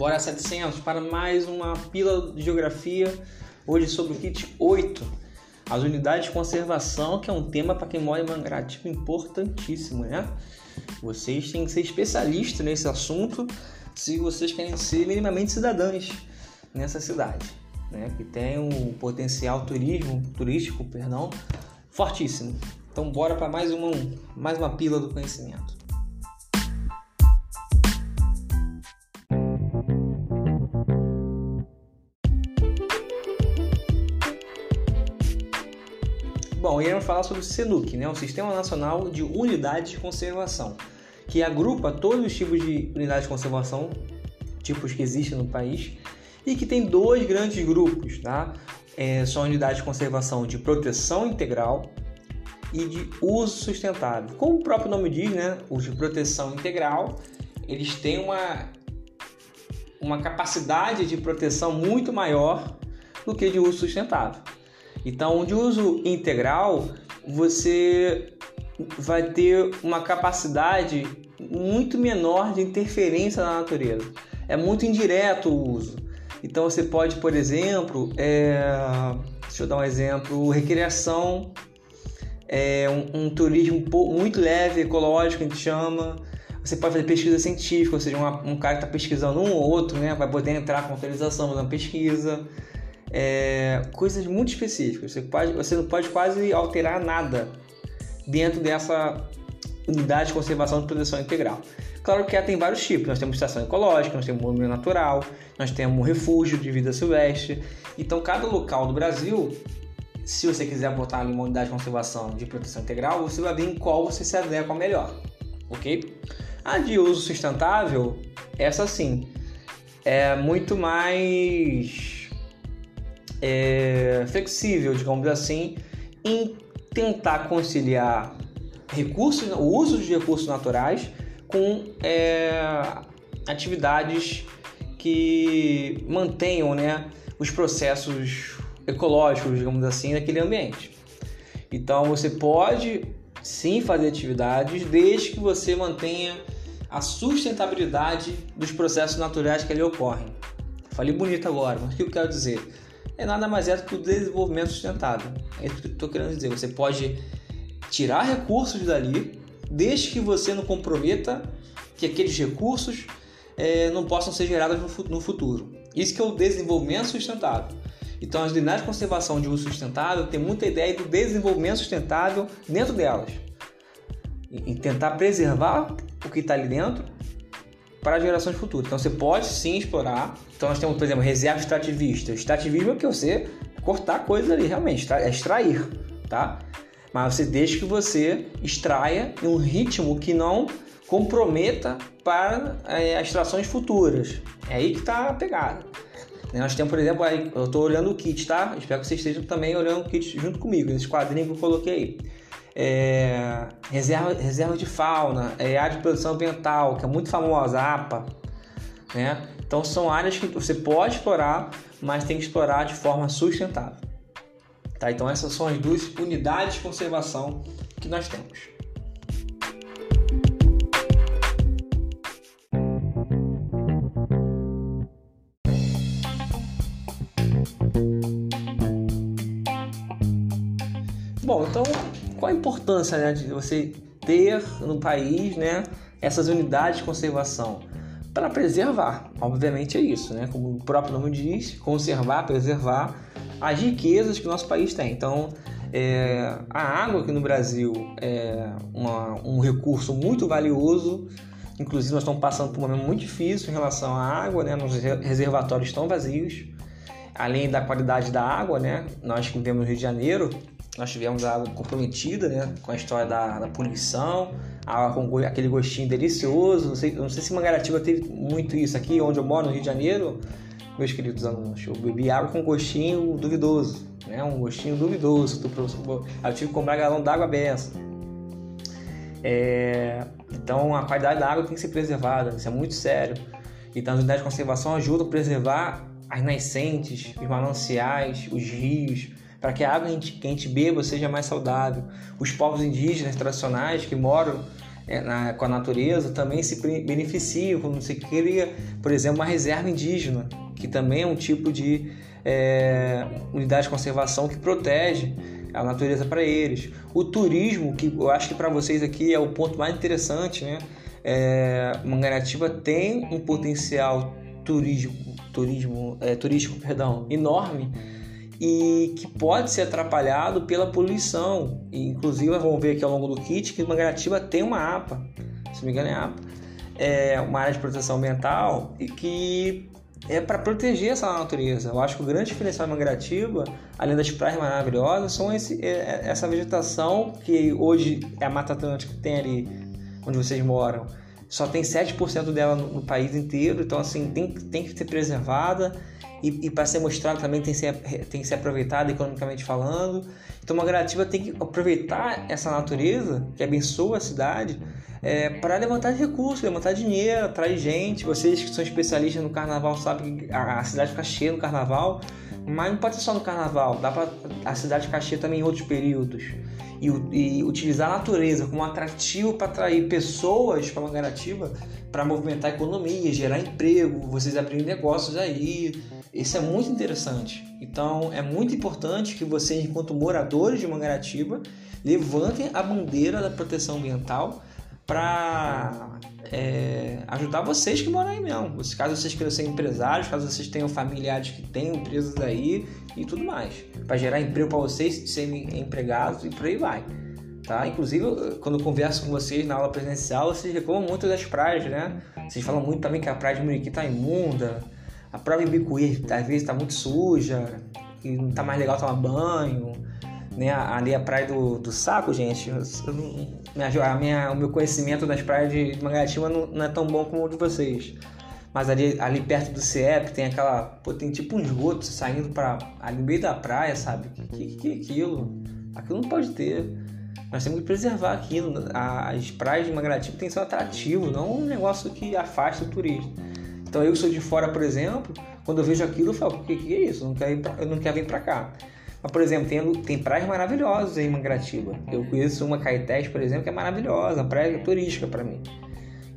Bora 700 para mais uma pílula de geografia, hoje sobre o kit 8, as unidades de conservação, que é um tema para quem mora em Mangaratiba tipo, importantíssimo, né? Vocês têm que ser especialistas nesse assunto se vocês querem ser minimamente cidadãos nessa cidade, né? Que tem um potencial turismo, turístico, perdão, fortíssimo. Então bora para mais uma mais uma pílula do conhecimento. Bom, iremos falar sobre o SENUC, né? o Sistema Nacional de Unidades de Conservação, que agrupa todos os tipos de unidades de conservação, tipos que existem no país, e que tem dois grandes grupos, tá? É, são unidades de conservação de proteção integral e de uso sustentável. Como o próprio nome diz, né? Os de proteção integral, eles têm uma, uma capacidade de proteção muito maior do que de uso sustentável. Então, de uso integral, você vai ter uma capacidade muito menor de interferência na natureza. É muito indireto o uso. Então, você pode, por exemplo, é... deixa eu dar um exemplo, recreação, é um, um turismo muito leve, ecológico, a gente chama. Você pode fazer pesquisa científica, ou seja, uma, um cara que está pesquisando um ou outro, né, vai poder entrar com autorização na pesquisa é, coisas muito específicas. Você, pode, você não pode quase alterar nada dentro dessa unidade de conservação de proteção integral. Claro que tem vários tipos. Nós temos estação ecológica, nós temos monumento natural, nós temos refúgio de vida silvestre. Então, cada local do Brasil, se você quiser botar ali uma unidade de conservação de proteção integral, você vai ver em qual você se adequa melhor, ok? A de uso sustentável, essa sim, é muito mais é, flexível, digamos assim, em tentar conciliar recursos, o uso de recursos naturais com é, atividades que mantenham né, os processos ecológicos, digamos assim, naquele ambiente. Então você pode sim fazer atividades desde que você mantenha a sustentabilidade dos processos naturais que ali ocorrem. Falei bonito agora, mas o que eu quero dizer? É nada mais é do que o desenvolvimento sustentável. É isso que eu estou querendo dizer. Você pode tirar recursos dali, desde que você não comprometa que aqueles recursos é, não possam ser gerados no futuro. Isso que é o desenvolvimento sustentável. Então, as unidades de conservação de uso sustentável têm muita ideia do desenvolvimento sustentável dentro delas. E tentar preservar o que está ali dentro para gerações futuras. Então você pode sim explorar. Então nós temos, por exemplo, reserva extrativista. Extrativismo é que você cortar coisas ali, realmente, é extrair, tá? Mas você deixa que você extraia em um ritmo que não comprometa para é, as extrações futuras. É aí que está a pegada. Nós temos, por exemplo, eu estou olhando o kit, tá? Espero que vocês estejam também olhando o kit junto comigo, nesse quadrinho que eu coloquei aí é, reserva, reserva de fauna, é, área de produção ambiental, que é muito famosa, a APA. Né? Então são áreas que você pode explorar, mas tem que explorar de forma sustentável. Tá? Então essas são as duas unidades de conservação que nós temos. Bom, então qual a importância né, de você ter no país né, essas unidades de conservação? Para preservar, obviamente é isso, né? Como o próprio nome diz, conservar, preservar as riquezas que o nosso país tem. Então, é, a água aqui no Brasil é uma, um recurso muito valioso. Inclusive, nós estamos passando por um momento muito difícil em relação à água, né? Nos reservatórios estão vazios. Além da qualidade da água, né? Nós que vivemos no Rio de Janeiro, nós tivemos água comprometida, né? Com a história da, da poluição, a com aquele gostinho delicioso. Não sei, não sei se Mangaratiba teve muito isso. Aqui onde eu moro, no Rio de Janeiro, meus queridos alunos, eu bebi água com gostinho duvidoso, né? Um gostinho duvidoso. Eu tive que comprar galão d'água benção. É, então a qualidade da água tem que ser preservada, isso é muito sério. Então as unidades de conservação ajudam a preservar as nascentes, os mananciais, os rios, para que a água que a gente beba seja mais saudável. Os povos indígenas tradicionais que moram é, na, com a natureza também se beneficiam quando você cria, por exemplo, uma reserva indígena, que também é um tipo de é, unidade de conservação que protege a natureza para eles. O turismo, que eu acho que para vocês aqui é o ponto mais interessante, né? É, Mangaratiba tem um potencial turístico, turismo, é, turístico perdão, enorme e que pode ser atrapalhado pela poluição. Inclusive, vamos ver aqui ao longo do kit que Mangaratiba tem uma APA, se não me engano é APA, é uma área de proteção ambiental e que é para proteger essa natureza. Eu acho que o grande diferencial de Mangaratiba, além das praias maravilhosas, são esse, é, é, essa vegetação que hoje é a Mata Atlântica que tem ali onde vocês moram. Só tem 7% dela no, no país inteiro, então assim tem, tem que ser preservada e, e para ser mostrado também tem que ser, tem que ser aproveitado economicamente falando. Então, uma Mangaratiba tem que aproveitar essa natureza que abençoa a cidade é, para levantar recursos, levantar dinheiro, atrair gente. Vocês que são especialistas no carnaval sabem que a, a cidade fica cheia no carnaval, mas não pode ser só no carnaval, dá para a cidade ficar cheia também em outros períodos. E, e utilizar a natureza como atrativo para atrair pessoas para Mangaratiba, para movimentar a economia, gerar emprego, vocês abrirem negócios aí. Isso é muito interessante. Então é muito importante que vocês, enquanto moradores de Mangaratiba, levantem a bandeira da proteção ambiental para é, ajudar vocês que moram aí mesmo. Caso vocês queiram ser empresários, caso vocês tenham familiares que tenham empresas aí e tudo mais. Para gerar emprego para vocês, serem empregados e por aí vai. Tá? Inclusive, quando eu converso com vocês na aula presencial, vocês reclamam muito das praias, né? Vocês falam muito também que a praia de Muriqui está imunda, a praia de Bicuí às vezes está muito suja, e não está mais legal tomar banho né? Ali a praia do, do Saco, gente, a minha, o meu conhecimento das praias de, Mangaratiba não, não, é tão bom como o de vocês. Mas ali, ali perto do CIEP tem aquela. Pô, tem tipo um esgoto saindo para ali no meio da praia, sabe? Que, que, que é aquilo? Aquilo não pode ter. Nós temos que preservar aquilo. As praias de Mangaratiba têm que ser um atrativo, não um negócio que afasta o turista. Então eu que sou de fora, por exemplo, quando eu vejo aquilo, eu falo, o que, que é isso? Eu não quero, pra, eu não quero vir para cá. Mas, por exemplo, tem, tem praias maravilhosas em Mangaratiba. Eu conheço uma Caetés, por exemplo, que é maravilhosa, praia turística para mim.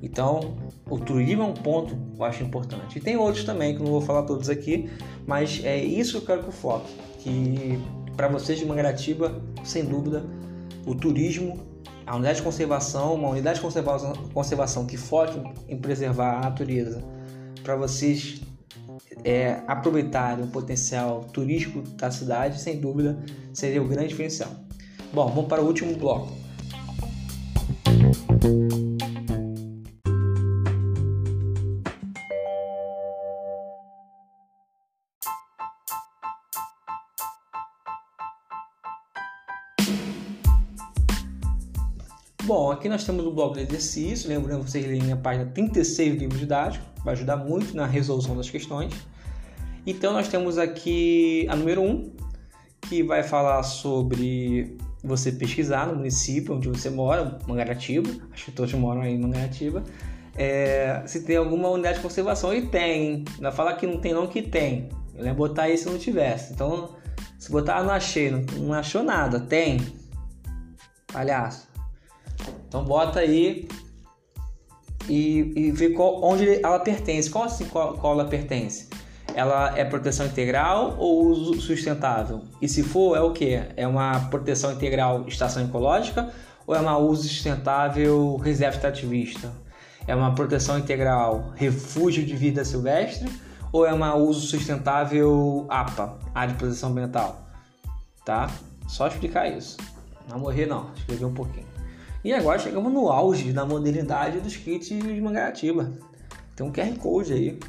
Então, o turismo é um ponto que eu acho importante. E tem outros também, que não vou falar todos aqui, mas é isso que eu quero que eu foque. Que para vocês de Mangaratiba, sem dúvida, o turismo, a unidade de conservação, uma unidade de conservação, conservação que foque em preservar a natureza, para vocês é, aproveitarem o potencial turístico da cidade, sem dúvida, seria o grande diferencial. Bom, vamos para o último bloco. Bom, aqui nós temos o bloco de exercício, lembrando vocês lerem a página 36 do livro didático, vai ajudar muito na resolução das questões. Então nós temos aqui a número 1, um, que vai falar sobre você pesquisar no município onde você mora, Mangaratiba, acho que todos moram aí em Mangaratiba, é, se tem alguma unidade de conservação. E tem, não fala que não tem não, que tem. Eu ia botar aí se não tivesse. Então, se botar não achei, não, não achou nada, tem. Palhaço. Então bota aí e, e vê qual, onde ela pertence. Qual assim qual, qual ela pertence? ela é proteção integral ou uso sustentável? E se for, é o que? É uma proteção integral estação ecológica ou é uma uso sustentável reserva extrativista? É uma proteção integral refúgio de vida silvestre ou é uma uso sustentável APA, área de proteção ambiental? Tá? Só explicar isso. Não morrer não, escrever um pouquinho. E agora chegamos no auge da modernidade dos kits de Mangaratiba. Tem um QR Code aí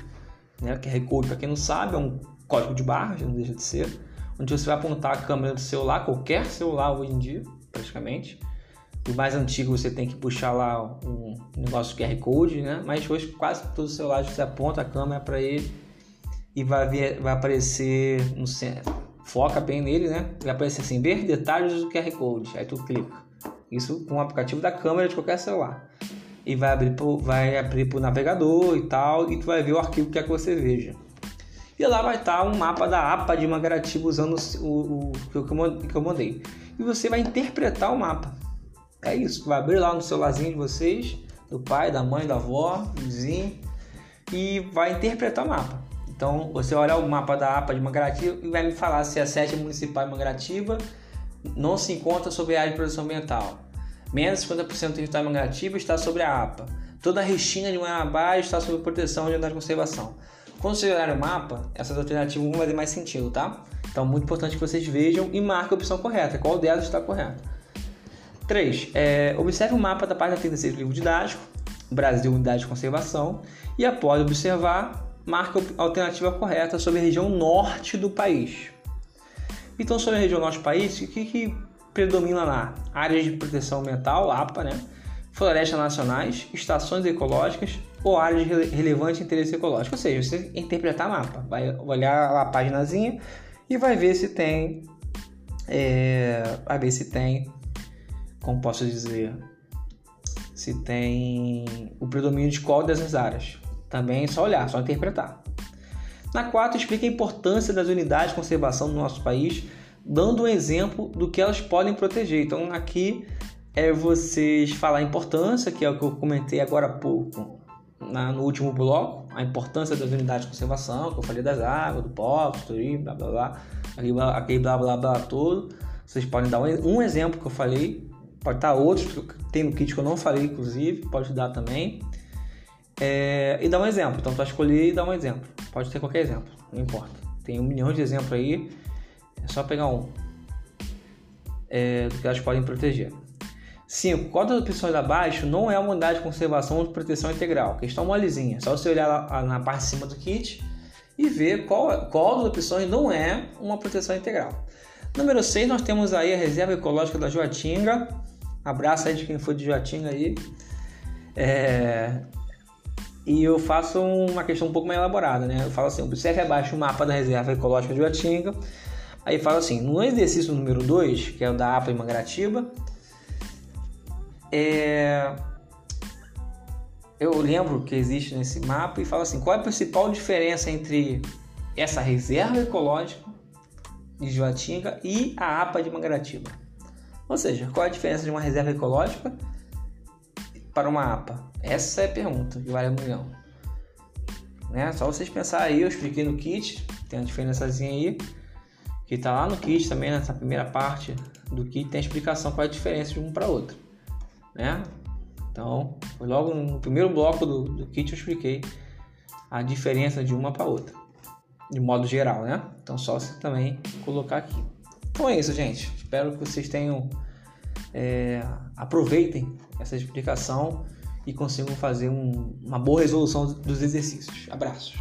né? QR Code, para quem não sabe, é um código de barras, não deixa de ser, onde você vai apontar a câmera do celular, qualquer celular hoje em dia, praticamente. O mais antigo você tem que puxar lá um negócio QR Code, né? Mas hoje quase todos os celulares você aponta a câmera para ele e vai, ver, vai aparecer. Foca bem nele, né? Vai aparecer assim, ver detalhes do QR Code. Aí tu clica. Isso com o aplicativo da câmera de qualquer celular e vai abrir pro, vai abrir pro navegador e tal, e tu vai ver o arquivo que quer que você veja. E lá vai estar um mapa da APA de Mangaratiba usando o, o, o que, eu, mandei. E você vai interpretar o mapa. É isso, vai abrir lá no celularzinho de vocês, do pai, da mãe, da avó, do vizinho, e vai interpretar o mapa. Então, você olha o mapa da APA de Mangaratiba e vai me falar se a sede municipal de Mangaratiba não se encontra sobre a área de proteção ambiental. Menos 50% do território de Mangaratiba está sobre a APA. Toda a restinga de Manabá está sob proteção de unidade de conservação. Quando você olhar o mapa, essas alternativas vão fazer mais sentido, tá? Então, muito importante que vocês vejam e marquem a opção correta. Qual delas está correta? 3. É, observe o mapa da página 36 do livro didático, Brasil Unidade de Conservação, e após observar, marque a alternativa correta sobre a região norte do país. Então, sobre a região norte do país, o que, que predomina lá? Áreas de proteção ambiental, APA, né? florestas nacionais, estações ecológicas ou áreas de relevante interesse ecológico. Ou seja, você interpretar mapa, vai olhar lá a paginazinha e vai ver se tem, é, vai ver se tem, como posso dizer, se tem o predomínio de qual dessas áreas. Também é só olhar, só interpretar. Na 4, explica a importância das unidades de conservação no nosso país, dando um exemplo do que elas podem proteger. Então, aqui é vocês falar a importância, que é o que eu comentei agora há pouco na, no último bloco, a importância das unidades de conservação, que eu falei das águas, do pó, do blá blá blá, aquele blá blá blá todo. Vocês podem dar um, um exemplo que eu falei, pode estar outros que tem no kit que eu não falei, inclusive, pode dar também. É, e dar um exemplo, então para escolher e dar um exemplo. Pode ter qualquer exemplo, não importa. Tem um milhão de exemplos aí, é só pegar um é, do que elas podem proteger. 5. Qual das opções abaixo não é uma unidade de conservação ou proteção integral? Questão molezinha. Só você olhar lá, na parte de cima do kit e ver qual, qual das opções não é uma proteção integral. Número 6, nós temos aí a reserva ecológica da Joatinga. Abraço aí de quem for de Joatinga aí. É... E eu faço uma questão um pouco mais elaborada, né? Eu falo assim, observe abaixo o mapa da reserva ecológica de Joatinga. Aí fala assim, no exercício número 2, que é o da APA em Mangaratiba, é... Eu lembro que existe nesse mapa e fala assim: qual é a principal diferença entre essa reserva ecológica de Joatinga e a APA de Mangaratiba? Ou seja, qual é a diferença de uma reserva ecológica para uma APA? Essa é a pergunta que vale milhão. Né? Só vocês pensarem aí, eu expliquei no kit, tem uma diferençazinha aí, que está lá no kit também, nessa primeira parte do kit, tem a explicação qual é a diferença de um para outro né? Então, logo no primeiro bloco do, do kit eu expliquei a diferença de uma para outra, de modo geral, né? Então, só você também colocar aqui. Então é isso, gente. Espero que vocês tenham é, aproveitem essa explicação e consigam fazer um, uma boa resolução dos exercícios. Abraços.